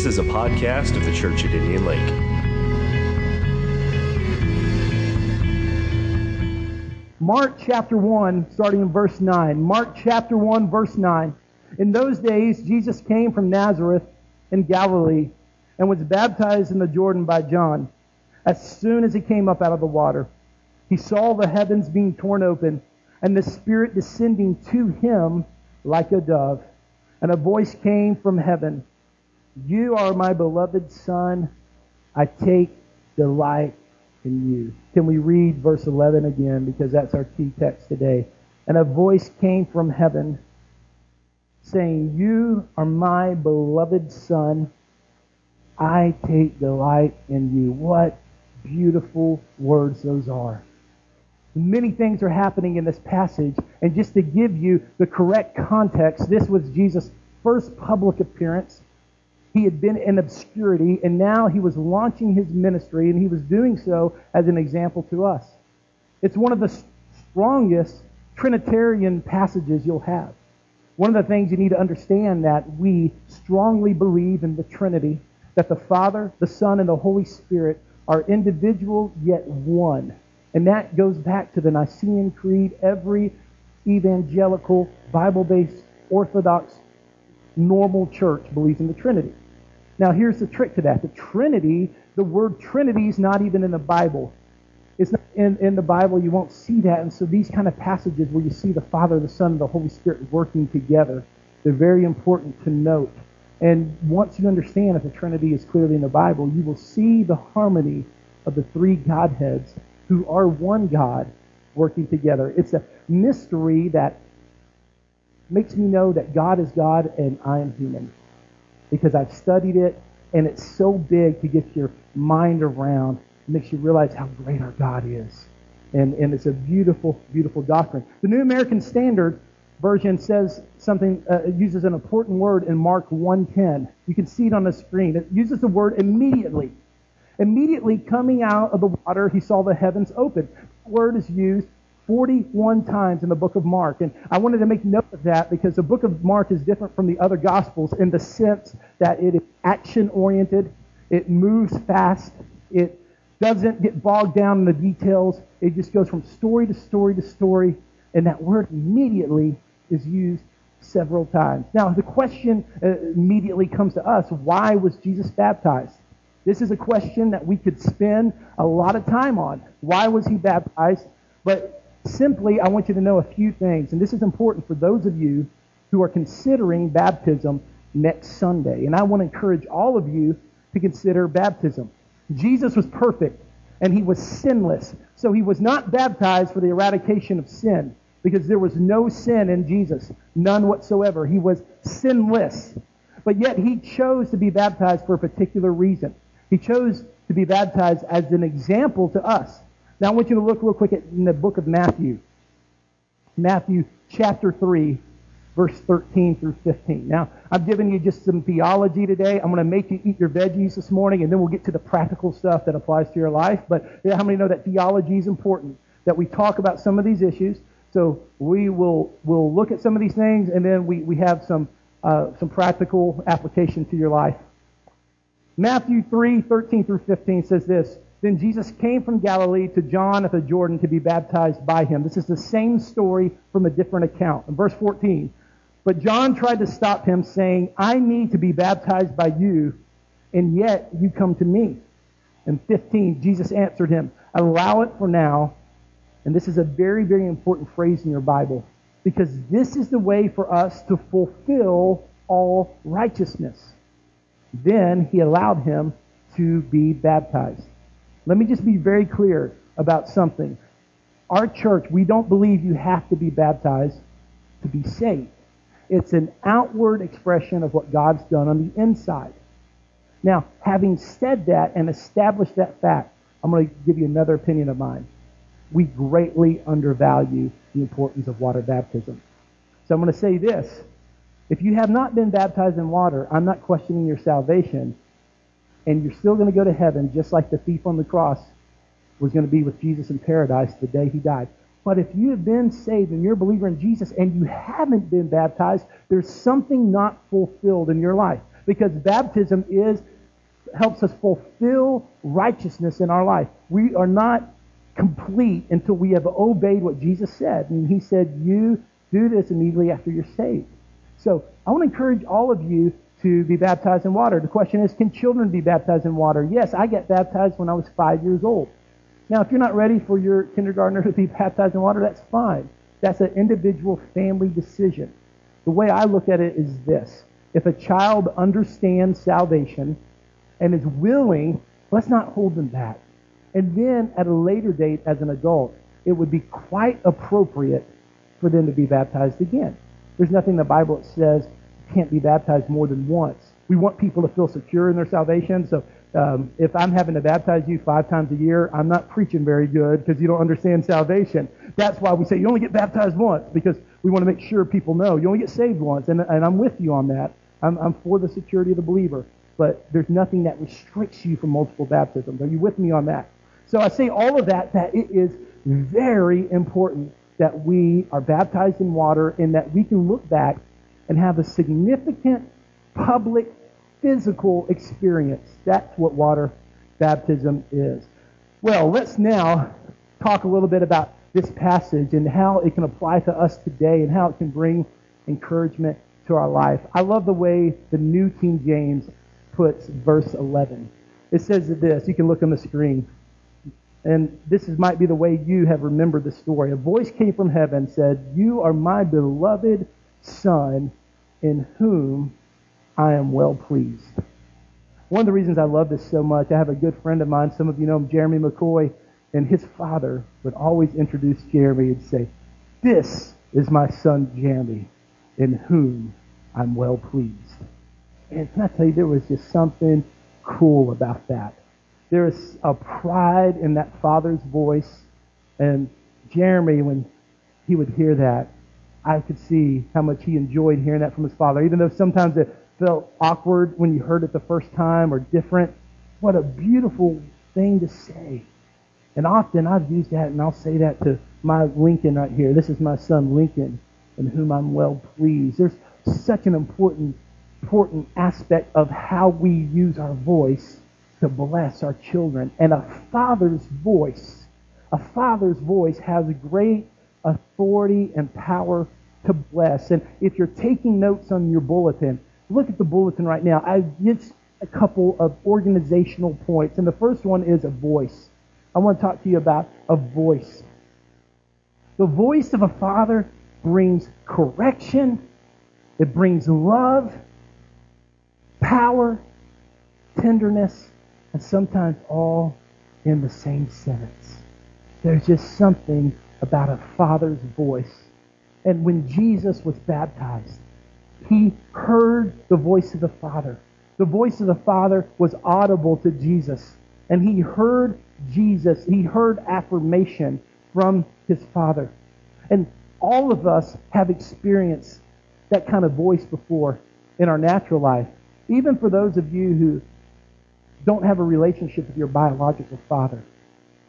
This is a podcast of the Church at Indian Lake. Mark chapter 1, starting in verse 9. Mark chapter 1, verse 9. In those days, Jesus came from Nazareth in Galilee and was baptized in the Jordan by John. As soon as he came up out of the water, he saw the heavens being torn open and the Spirit descending to him like a dove. And a voice came from heaven You are my beloved Son. I take delight in you. Can we read verse 11 again? Because that's our key text today. And a voice came from heaven saying, You are my beloved Son. I take delight in you. What beautiful words those are. Many things are happening in this passage, and just to give you the correct context, this was Jesus' first public appearance. He had been in obscurity, and now he was launching his ministry, and he was doing so as an example to us. It's one of the strongest Trinitarian passages you'll have. One of the things you need to understand that we strongly believe in the Trinity, that the Father, the Son, and the Holy Spirit are individual yet one. And that goes back to the Nicene Creed. Every evangelical, Bible based, Orthodox, normal church believes in the Trinity. Now, here's the trick to that. The Trinity, the word Trinity is not even in the Bible. It's not in, in the Bible. You won't see that. And so these kind of passages where you see the Father, the Son, and the Holy Spirit working together, they're very important to note. And once you understand that the Trinity is clearly in the Bible, you will see the harmony of the three Godheads who are one God working together. It's a mystery that makes me know that God is God and I am human. Because I've studied it and it's so big to get your mind around. It makes you realize how great our God is. And, and it's a beautiful, beautiful doctrine. The New American Standard version says something, uh, uses an important word in Mark 1.10. You can see it on the screen. It uses the word immediately. Immediately coming out of the water, he saw the heavens open. The word is used 41 times in the book of Mark. And I wanted to make note of that because the book of Mark is different from the other gospels in the sense that it is action oriented, it moves fast, it doesn't get bogged down in the details. It just goes from story to story to story. And that word immediately is used several times. Now, the question uh, immediately comes to us why was Jesus baptized? This is a question that we could spend a lot of time on. Why was he baptized? But simply, I want you to know a few things. And this is important for those of you who are considering baptism next Sunday. And I want to encourage all of you to consider baptism. Jesus was perfect and he was sinless. So he was not baptized for the eradication of sin because there was no sin in Jesus, none whatsoever. He was sinless. But yet he chose to be baptized for a particular reason. He chose to be baptized as an example to us. Now I want you to look real quick at in the book of Matthew. Matthew chapter 3, verse 13 through 15. Now, I've given you just some theology today. I'm going to make you eat your veggies this morning, and then we'll get to the practical stuff that applies to your life. But how many know that theology is important? That we talk about some of these issues. So we will will look at some of these things, and then we, we have some uh, some practical application to your life. Matthew 3, 13 through 15 says this. Then Jesus came from Galilee to John at the Jordan to be baptized by him. This is the same story from a different account. In verse 14, but John tried to stop him, saying, I need to be baptized by you, and yet you come to me. And 15, Jesus answered him, Allow it for now. And this is a very, very important phrase in your Bible, because this is the way for us to fulfill all righteousness. Then he allowed him to be baptized. Let me just be very clear about something. Our church, we don't believe you have to be baptized to be saved. It's an outward expression of what God's done on the inside. Now, having said that and established that fact, I'm going to give you another opinion of mine. We greatly undervalue the importance of water baptism. So I'm going to say this. If you have not been baptized in water, I'm not questioning your salvation, and you're still going to go to heaven just like the thief on the cross was going to be with Jesus in paradise the day he died. But if you have been saved and you're a believer in Jesus and you haven't been baptized, there's something not fulfilled in your life. because baptism is helps us fulfill righteousness in our life. We are not complete until we have obeyed what Jesus said. And he said, You do this immediately after you're saved. So I want to encourage all of you to be baptized in water. The question is, can children be baptized in water? Yes, I got baptized when I was five years old. Now, if you're not ready for your kindergartner to be baptized in water, that's fine. That's an individual family decision. The way I look at it is this. If a child understands salvation and is willing, let's not hold them back. And then at a later date, as an adult, it would be quite appropriate for them to be baptized again. There's nothing in the Bible that says can't be baptized more than once. We want people to feel secure in their salvation. So um, if I'm having to baptize you five times a year, I'm not preaching very good because you don't understand salvation. That's why we say you only get baptized once because we want to make sure people know you only get saved once. And, and I'm with you on that. I'm, I'm for the security of the believer. But there's nothing that restricts you from multiple baptisms. Are you with me on that? So I say all of that, that it is very important that we are baptized in water and that we can look back and have a significant public physical experience. That's what water baptism is. Well, let's now talk a little bit about this passage and how it can apply to us today and how it can bring encouragement to our life. I love the way the New King James puts verse 11. It says this, you can look on the screen. And this is, might be the way you have remembered the story. A voice came from heaven said, You are my beloved Son, in whom I am well pleased. One of the reasons I love this so much, I have a good friend of mine, some of you know him, Jeremy McCoy, and his father would always introduce Jeremy and say, This is my son Jeremy, in whom I'm well pleased. And can I tell you, there was just something cool about that. There is a pride in that father's voice. And Jeremy, when he would hear that, I could see how much he enjoyed hearing that from his father, even though sometimes it felt awkward when you heard it the first time or different. What a beautiful thing to say. And often I've used that, and I'll say that to my Lincoln right here. This is my son Lincoln, in whom I'm well pleased. There's such an important, important aspect of how we use our voice to bless our children. And a father's voice, a father's voice has a great authority and power to bless. And if you're taking notes on your bulletin, look at the bulletin right now. I just a couple of organizational points. And the first one is a voice. I want to talk to you about a voice. The voice of a father brings correction, it brings love, power, tenderness, and sometimes all in the same sentence. There's just something about a father's voice. And when Jesus was baptized, he heard the voice of the Father. The voice of the Father was audible to Jesus. And he heard Jesus, he heard affirmation from his Father. And all of us have experienced that kind of voice before in our natural life. Even for those of you who don't have a relationship with your biological father,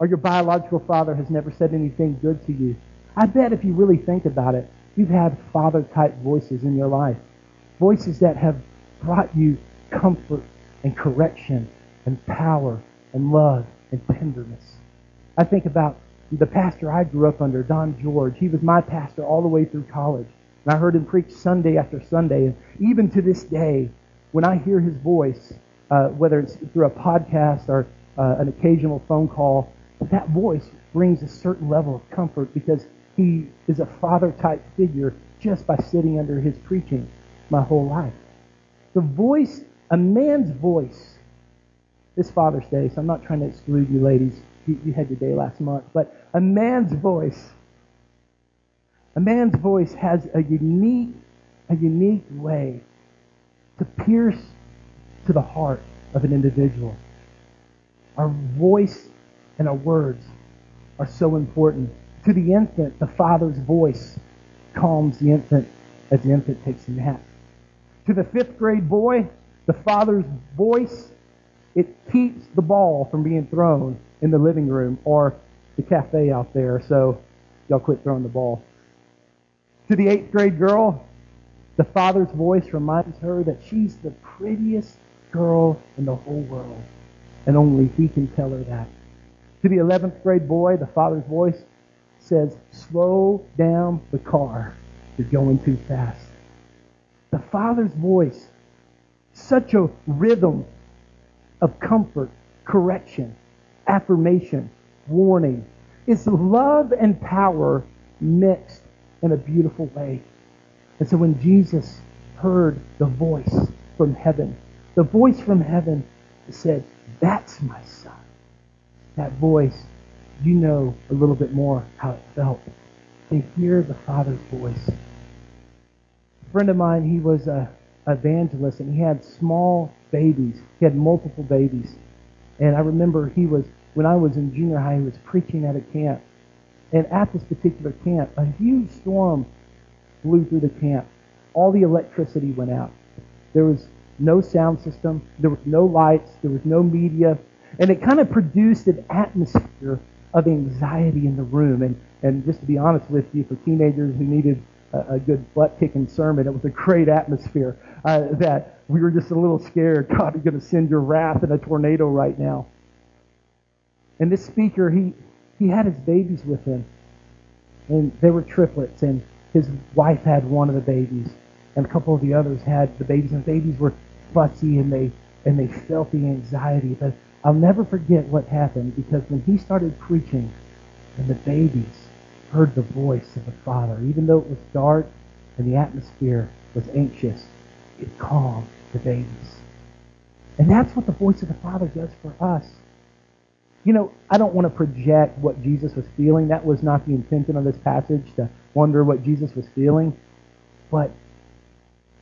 or your biological father has never said anything good to you, I bet if you really think about it, you've had father type voices in your life. Voices that have brought you comfort and correction and power and love and tenderness. I think about the pastor I grew up under, Don George. He was my pastor all the way through college. And I heard him preach Sunday after Sunday. And even to this day, when I hear his voice, uh, whether it's through a podcast or uh, an occasional phone call, that voice brings a certain level of comfort because he is a father type figure just by sitting under his preaching my whole life. The voice, a man's voice, this Father's Day, so I'm not trying to exclude you ladies. You, you had your day last month. But a man's voice, a man's voice has a unique, a unique way to pierce to the heart of an individual. Our voice and our words are so important. To the infant, the father's voice calms the infant as the infant takes a nap. To the fifth grade boy, the father's voice, it keeps the ball from being thrown in the living room or the cafe out there. So y'all quit throwing the ball. To the eighth grade girl, The father's voice reminds her that she's the prettiest girl in the whole world, and only he can tell her that. To the 11th grade boy, the father's voice says, Slow down the car. You're going too fast. The father's voice, such a rhythm of comfort, correction, affirmation, warning. It's love and power mixed in a beautiful way. And so when Jesus heard the voice from heaven, the voice from heaven said, That's my son. That voice, you know a little bit more how it felt to hear the Father's voice. A friend of mine, he was a evangelist and he had small babies. He had multiple babies. And I remember he was, when I was in junior high, he was preaching at a camp. And at this particular camp, a huge storm blew through the camp. All the electricity went out. There was no sound system. There was no lights. There was no media. And it kind of produced an atmosphere of anxiety in the room. And, and just to be honest with you, for teenagers who needed a, a good butt kicking sermon, it was a great atmosphere uh, that we were just a little scared. God, you're going to send your wrath in a tornado right now. And this speaker, he, he had his babies with him. And they were triplets. And his wife had one of the babies. And a couple of the others had the babies. And the babies were fussy and they, and they felt the anxiety. But I'll never forget what happened because when he started preaching and the babies heard the voice of the Father, even though it was dark and the atmosphere was anxious, it calmed the babies. And that's what the voice of the Father does for us. You know, I don't want to project what Jesus was feeling. That was not the intention of this passage, to wonder what Jesus was feeling. But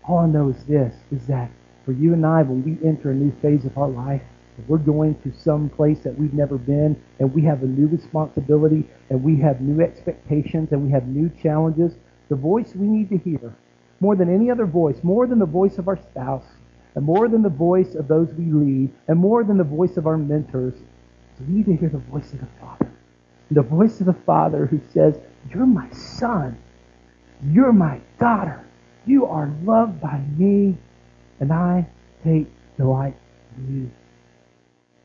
all I know is this, is that for you and I, when we enter a new phase of our life, we're going to some place that we've never been, and we have a new responsibility, and we have new expectations, and we have new challenges, the voice we need to hear, more than any other voice, more than the voice of our spouse, and more than the voice of those we lead, and more than the voice of our mentors, we need to hear the voice of the Father. The voice of the Father who says, You're my son. You're my daughter. You are loved by me, and I take delight in you.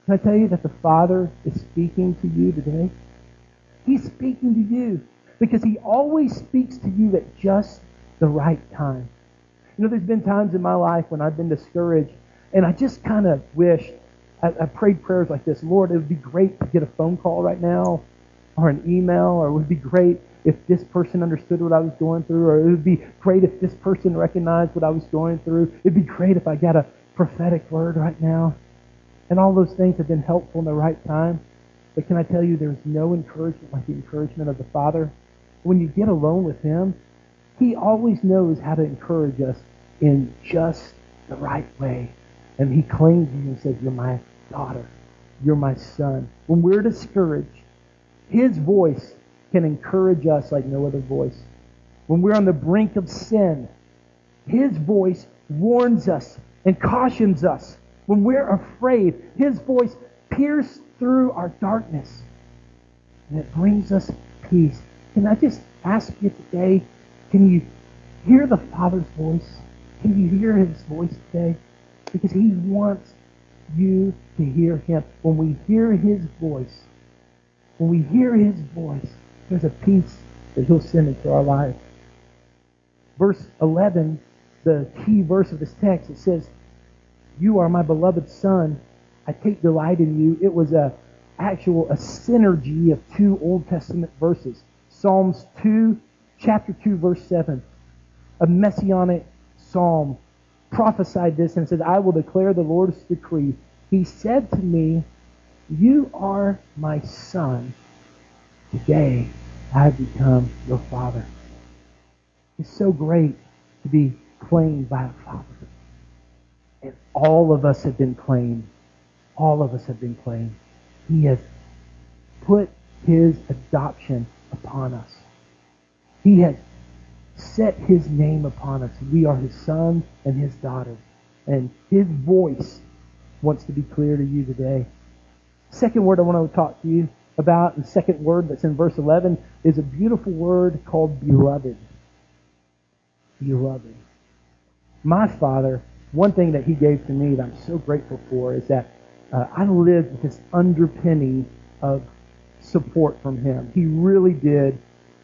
Can I tell you that the Father is speaking to you today? He's speaking to you because He always speaks to you at just the right time. You know, there's been times in my life when I've been discouraged, and I just kind of wish I, I prayed prayers like this Lord, it would be great to get a phone call right now, or an email, or it would be great if this person understood what I was going through, or it would be great if this person recognized what I was going through. It'd be great if I got a prophetic word right now. And all those things have been helpful in the right time. But can I tell you, there's no encouragement like the encouragement of the Father. When you get alone with Him, He always knows how to encourage us in just the right way. And He claims you and says, You're my daughter. You're my son. When we're discouraged, His voice can encourage us like no other voice. When we're on the brink of sin, His voice warns us and cautions us when we're afraid, His voice pierces through our darkness and it brings us peace. Can I just ask you today, can you hear the Father's voice? Can you hear His voice today? Because He wants you to hear Him. When we hear His voice, when we hear His voice, there's a peace that He'll send into our lives. Verse 11, the key verse of this text, it says, you are my beloved son. I take delight in you. It was a actual a synergy of two Old Testament verses. Psalms 2, chapter 2, verse 7. A messianic psalm prophesied this and said, I will declare the Lord's decree. He said to me, You are my son. Today I have become your father. It's so great to be claimed by a father. And all of us have been claimed. All of us have been claimed. He has put his adoption upon us. He has set his name upon us. We are his sons and his daughters. And his voice wants to be clear to you today. Second word I want to talk to you about, the second word that's in verse 11, is a beautiful word called beloved. Beloved. my father, one thing that he gave to me that I'm so grateful for is that uh, I lived with this underpinning of support from him. He really did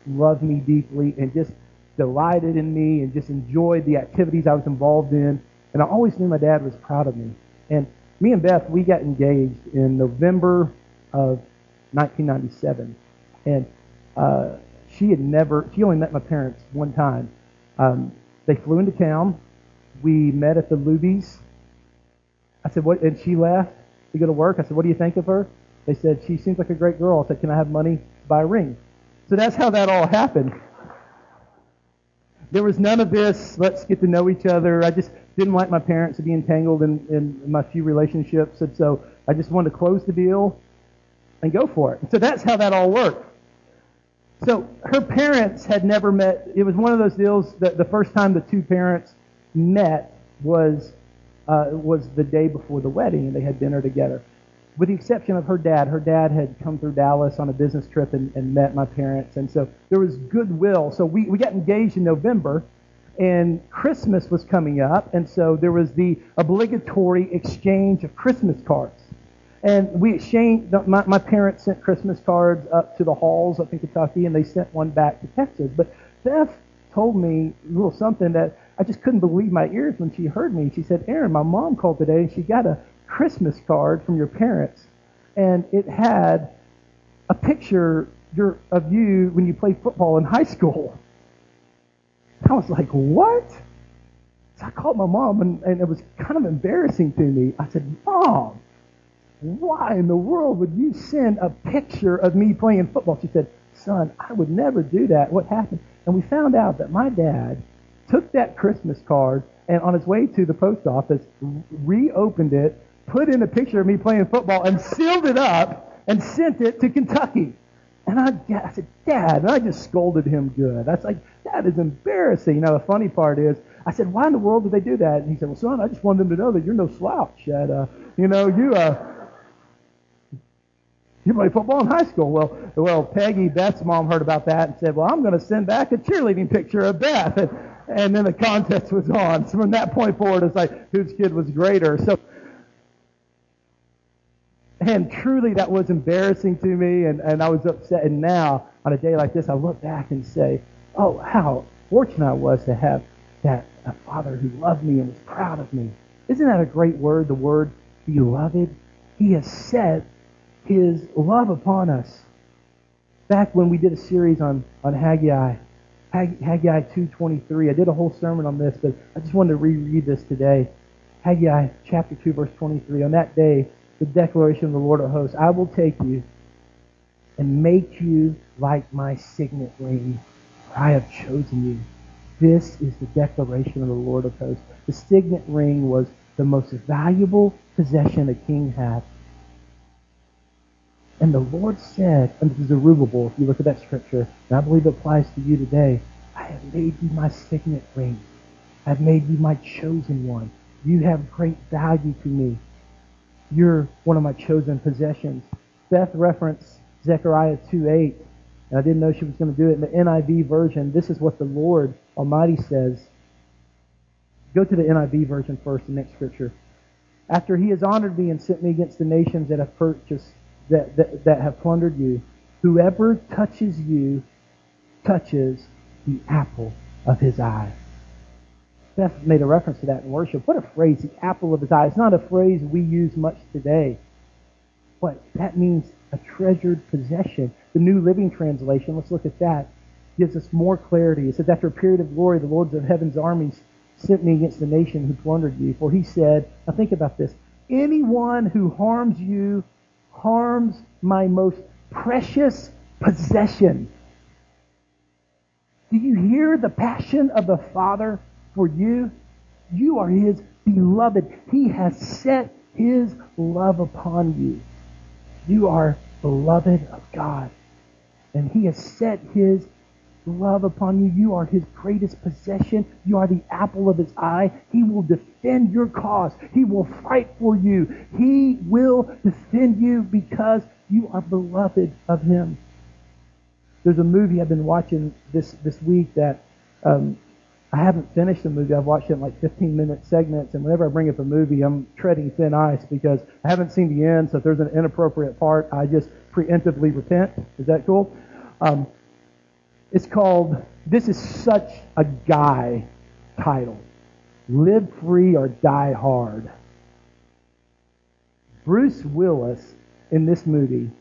love me deeply and just delighted in me and just enjoyed the activities I was involved in. And I always knew my dad was proud of me. And me and Beth, we got engaged in November of 1997. And uh, she had never, she only met my parents one time. Um, they flew into town. We met at the Luby's. I said, what? And she left to go to work. I said, what do you think of her? They said, she seems like a great girl. I said, can I have money to buy a ring? So that's how that all happened. There was none of this, let's get to know each other. I just didn't like my parents to be entangled in, in my few relationships. And so I just wanted to close the deal and go for it. So that's how that all worked. So her parents had never met. It was one of those deals that the first time the two parents met was uh, was the day before the wedding, and they had dinner together with the exception of her dad. Her dad had come through Dallas on a business trip and, and met my parents. And so there was goodwill. So we, we got engaged in November, and Christmas was coming up. And so there was the obligatory exchange of Christmas cards. And we exchanged, my, my parents sent Christmas cards up to the halls up in Kentucky, and they sent one back to Texas. But Beth told me a little something that I just couldn't believe my ears when she heard me. She said, Aaron, my mom called today, and she got a Christmas card from your parents, and it had a picture of you when you played football in high school. I was like, what? So I called my mom, and, and it was kind of embarrassing to me. I said, Mom, why in the world would you send a picture of me playing football? She said, Son, I would never do that. What happened? And we found out that my dad took that Christmas card and on his way to the post office, reopened it, put in a picture of me playing football and sealed it up and sent it to Kentucky. And I, I said, Dad, and I just scolded him good. I was like, that is embarrassing. Now, the funny part is, I said, why in the world did they do that? And he said, well, son, I just wanted them to know that you're no slouch. That, uh, you know, you, uh, you play football in high school. Well, well, Peggy, Beth's mom, heard about that and said, well, I'm going to send back a cheerleading picture of Beth. And, and then the contest was on. So from that point forward, it's like, whose kid was greater? So and truly, that was embarrassing to me, and, and I was upset. And now, on a day like this, I look back and say, oh, how fortunate I was to have that a father who loved me and was proud of me. Isn't that a great word, the word beloved? He has set his love upon us. Back when we did a series on, on Haggai, Haggai 2.23, I did a whole sermon on this, but I just wanted to reread this today. Haggai chapter 2, verse 23. On that day, the declaration of the Lord of hosts. I will take you and make you like my signet ring. For I have chosen you. This is the declaration of the Lord of hosts. The signet ring was the most valuable possession a king had. And the Lord said unto Zerubbabel, if you look at that scripture, and I believe it applies to you today, I have made you my signet ring. I have made you my chosen one. You have great value to me. You're one of my chosen possessions. Beth referenced Zechariah 2.8, and I didn't know she was going to do it in the NIV version. This is what the Lord Almighty says. Go to the NIV version first, the next scripture. After he has honored me and sent me against the nations that have purchased, that, that, that have plundered you, whoever touches you touches the apple of his eye. Beth made a reference to that in worship. What a phrase, the apple of his eye. It's not a phrase we use much today. But that means a treasured possession. The New Living Translation, let's look at that, gives us more clarity. It says, After a period of glory, the lords of heaven's armies sent me against the nation who plundered you. For he said, now think about this, anyone who harms you harms my most precious possession. Do you hear the passion of the Father for you. You are his beloved. He has set his love upon you. You are beloved of God. And he has set his love upon you. You are his greatest possession. You are the apple of his eye. He will defend your cause. He will fight for you. He will defend you because you are beloved of him. There's a movie I've been watching this, this week that um, I haven't finished the movie. I've watched it in like 15 minute segments, and whenever I bring up a movie, I'm treading thin ice because I haven't seen the end. So if there's an inappropriate part, I just preemptively repent. Is that cool? Um, it's called "This is such a guy" title. Live free or die hard. Bruce Willis in this movie,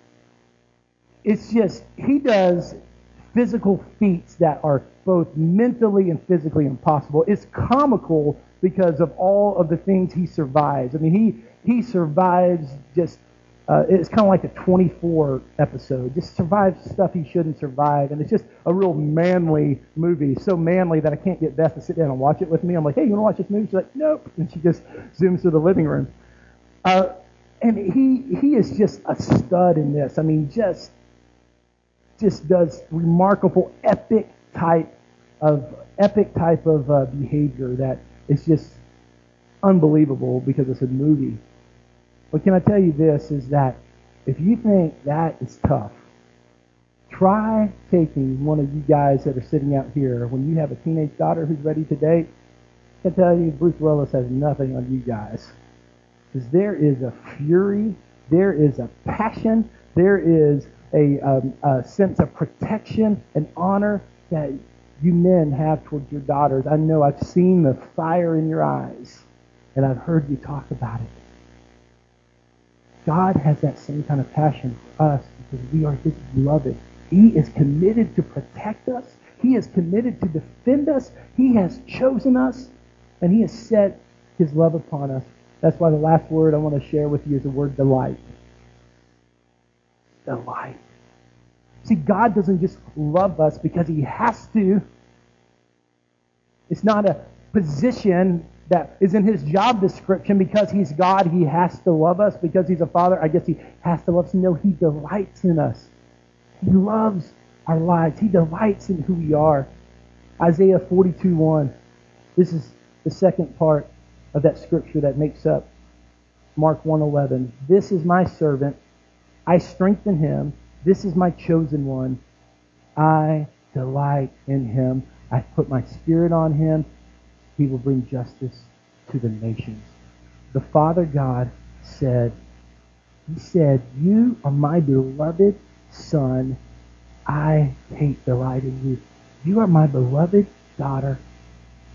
it's just, he does physical feats that are both mentally and physically impossible. It's comical because of all of the things he survives. I mean, he, he survives just, uh, it's kind of like a 24 episode, just survives stuff he shouldn't survive. And it's just a real manly movie, so manly that I can't get Beth to sit down and watch it with me. I'm like, hey, you want to watch this movie? She's like, nope. And she just zooms to the living room. Uh, and he he is just a stud in this. I mean, just just does remarkable epic type of epic type of uh, behavior that is just unbelievable because it's a movie. But can I tell you this is that if you think that is tough, try taking one of you guys that are sitting out here when you have a teenage daughter who's ready to date. I can tell you Bruce Willis has nothing on you guys. Because there is a fury, there is a passion, there is a, um, a sense of protection and honor that you men have towards your daughters. I know I've seen the fire in your eyes, and I've heard you talk about it. God has that same kind of passion for us because we are His beloved. He is committed to protect us. He is committed to defend us. He has chosen us, and He has set His love upon us. That's why the last word I want to share with you is the word delight. Delight. See, God doesn't just love us because He has to. It's not a position that is in His job description because He's God, He has to love us. Because He's a Father, I guess He has to love us. No, He delights in us. He loves our lives. He delights in who we are. Isaiah 42 1. This is the second part of that scripture that makes up Mark 1:11. This is my servant. I strengthen him. This is my chosen one. I delight in him. I put my spirit on him. He will bring justice to the nations. The Father God said, He said, You are my beloved Son. I take delight in you. You are my beloved daughter.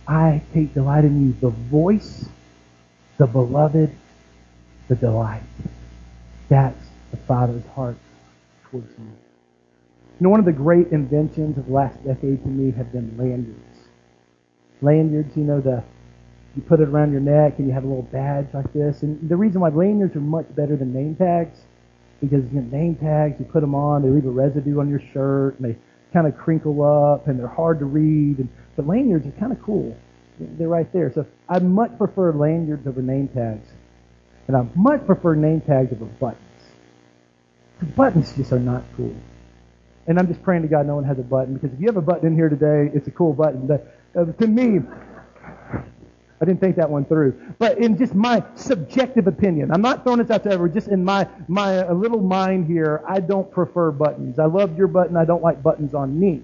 I take delight in you. The voice, the beloved, the delight. That's the Father's heart towards you. You know, one of the great inventions of the last decade to me have been lanyards. Lanyards, you know, the you put it around your neck and you have a little badge like this. And the reason why lanyards are much better than name tags, because you know, name tags, you put them on, they leave a residue on your shirt, and they kind of crinkle up, and they're hard to read. And but lanyards are kind of cool. They're right there. So I much prefer lanyards over name tags. And I much prefer name tags over buttons. The buttons just are not cool. And I'm just praying to God no one has a button because if you have a button in here today, it's a cool button. But, uh, to me, I didn't think that one through. But in just my subjective opinion, I'm not throwing this out to everyone, just in my, my uh, little mind here, I don't prefer buttons. I love your button. I don't like buttons on me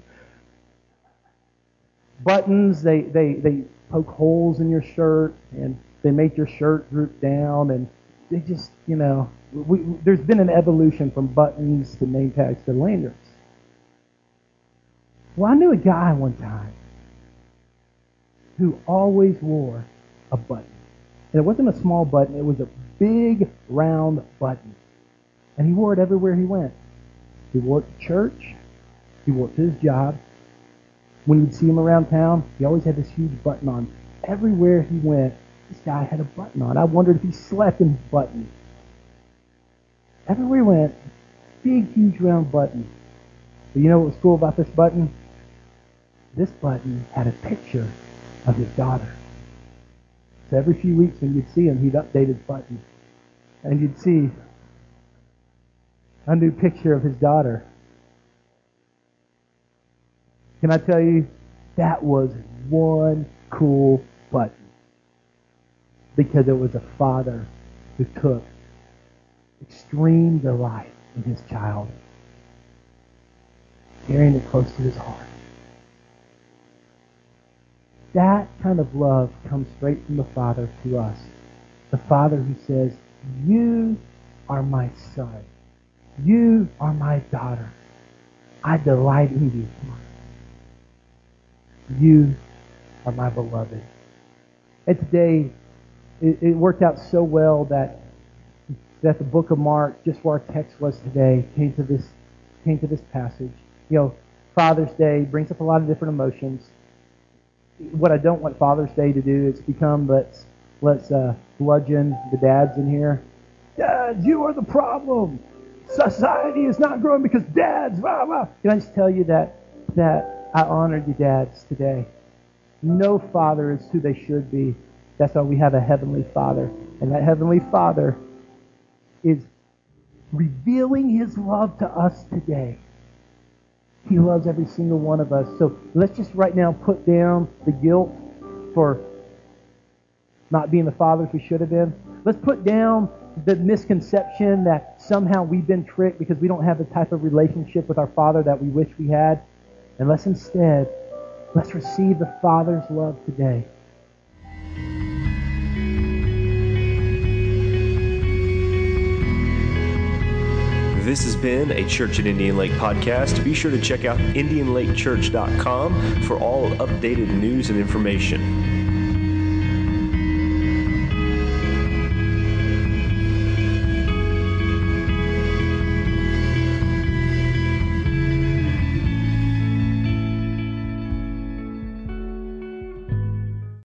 buttons, they, they, they poke holes in your shirt and they make your shirt droop down and they just, you know, we, there's been an evolution from buttons to name tags to lanyards. Well, I knew a guy one time who always wore a button. And it wasn't a small button, it was a big round button. And he wore it everywhere he went. He wore it to church, he wore it to his job, when you'd see him around town, he always had this huge button on. Everywhere he went, this guy had a button on. I wondered if he slept in his button. Everywhere he went, big, huge, round button. But you know what was cool about this button? This button had a picture of his daughter. So every few weeks when you'd see him, he'd update his button. And you'd see a new picture of his daughter. Can I tell you, that was one cool button. Because it was a father who took extreme delight in his child, carrying it close to his heart. That kind of love comes straight from the Father to us. The Father who says, You are my son. You are my daughter. I delight in you. You are my beloved. And today, it, it worked out so well that that the book of Mark, just where our text was today, came to this came to this passage. You know, Father's Day brings up a lot of different emotions. What I don't want Father's Day to do is become let's let's uh, bludgeon the dads in here. Dads, you are the problem. Society is not growing because dads. Blah, blah. Can I just tell you that that I honor you dads today. No father is who they should be. That's why we have a heavenly Father, and that heavenly Father is revealing his love to us today. He loves every single one of us. So let's just right now put down the guilt for not being the fathers we should have been. Let's put down the misconception that somehow we've been tricked because we don't have the type of relationship with our Father that we wish we had. And let's instead, let's receive the Father's love today. This has been a Church at Indian Lake podcast. Be sure to check out IndianLakeChurch.com for all updated news and information.